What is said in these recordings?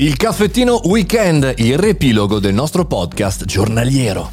Il caffettino weekend, il riepilogo del nostro podcast giornaliero.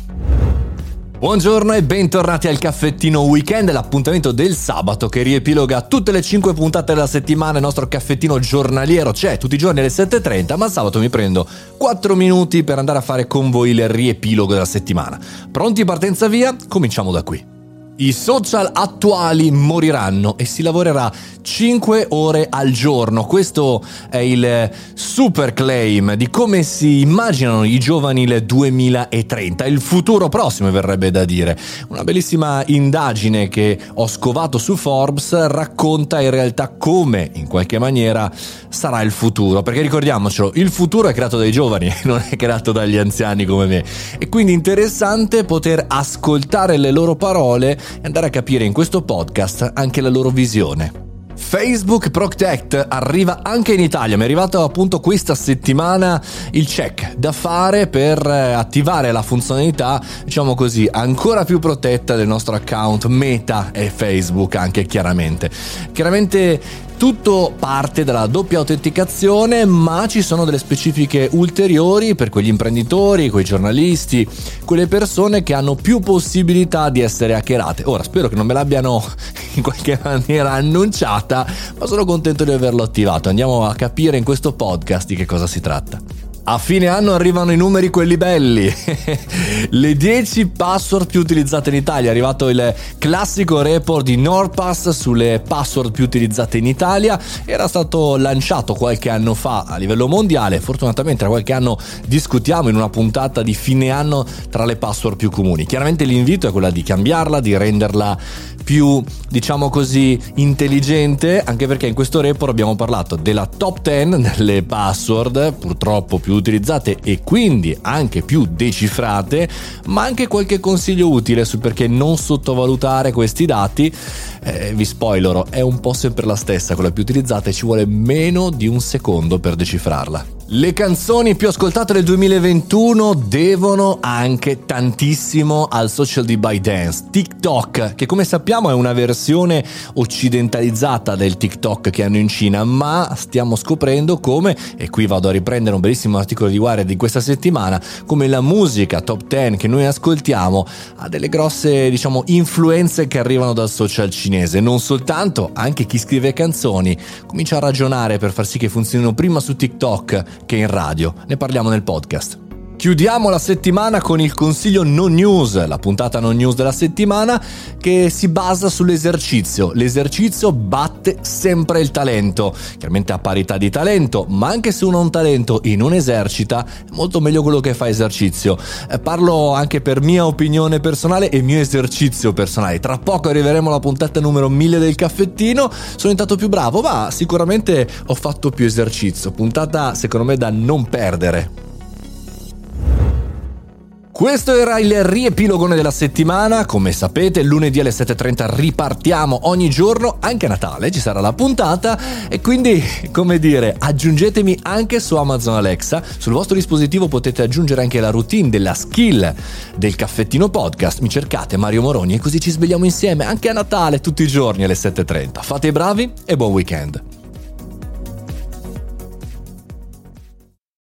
Buongiorno e bentornati al caffettino weekend, l'appuntamento del sabato che riepiloga tutte le 5 puntate della settimana, il nostro caffettino giornaliero c'è tutti i giorni alle 7.30, ma sabato mi prendo 4 minuti per andare a fare con voi il riepilogo della settimana. Pronti partenza via? Cominciamo da qui. I social attuali moriranno e si lavorerà 5 ore al giorno. Questo è il super claim di come si immaginano i giovani il 2030, il futuro prossimo verrebbe da dire. Una bellissima indagine che ho scovato su Forbes racconta in realtà come in qualche maniera sarà il futuro, perché ricordiamocelo, il futuro è creato dai giovani, non è creato dagli anziani come me. E quindi interessante poter ascoltare le loro parole e andare a capire in questo podcast anche la loro visione. Facebook Protect arriva anche in Italia, mi è arrivato appunto questa settimana il check da fare per eh, attivare la funzionalità, diciamo così, ancora più protetta del nostro account Meta e Facebook anche chiaramente. Chiaramente tutto parte dalla doppia autenticazione, ma ci sono delle specifiche ulteriori per quegli imprenditori, quei giornalisti, quelle persone che hanno più possibilità di essere hackerate. Ora, spero che non me l'abbiano in qualche maniera annunciata, ma sono contento di averlo attivato. Andiamo a capire in questo podcast di che cosa si tratta. A fine anno arrivano i numeri quelli belli. Le 10 password più utilizzate in Italia. È arrivato il classico report di NordPass sulle password più utilizzate in Italia. Era stato lanciato qualche anno fa a livello mondiale. Fortunatamente tra qualche anno discutiamo in una puntata di fine anno tra le password più comuni. Chiaramente l'invito è quello di cambiarla, di renderla più, diciamo così, intelligente, anche perché in questo report abbiamo parlato della top 10 delle password, purtroppo più utilizzate e quindi anche più decifrate, ma anche qualche consiglio utile su perché non sottovalutare questi dati. Eh, vi spoilerò, è un po' sempre la stessa, quella più utilizzata e ci vuole meno di un secondo per decifrarla. Le canzoni più ascoltate del 2021 devono anche tantissimo al social di ByteDance, TikTok, che come sappiamo è una versione occidentalizzata del TikTok che hanno in Cina, ma stiamo scoprendo come, e qui vado a riprendere un bellissimo articolo di Wired di questa settimana, come la musica top 10 che noi ascoltiamo ha delle grosse, diciamo, influenze che arrivano dal social cinese. Non soltanto, anche chi scrive canzoni comincia a ragionare per far sì che funzionino prima su TikTok che in radio. Ne parliamo nel podcast. Chiudiamo la settimana con il consiglio non news, la puntata non news della settimana che si basa sull'esercizio. L'esercizio batte sempre il talento, chiaramente a parità di talento, ma anche se uno ha un talento e non esercita, è molto meglio quello che fa esercizio. Eh, parlo anche per mia opinione personale e mio esercizio personale. Tra poco arriveremo alla puntata numero 1000 del caffettino, sono diventato più bravo, ma sicuramente ho fatto più esercizio. Puntata secondo me da non perdere. Questo era il riepilogone della settimana, come sapete lunedì alle 7.30 ripartiamo ogni giorno, anche a Natale ci sarà la puntata e quindi come dire aggiungetemi anche su Amazon Alexa, sul vostro dispositivo potete aggiungere anche la routine della skill del caffettino podcast, mi cercate Mario Moroni e così ci svegliamo insieme anche a Natale tutti i giorni alle 7.30. Fate i bravi e buon weekend!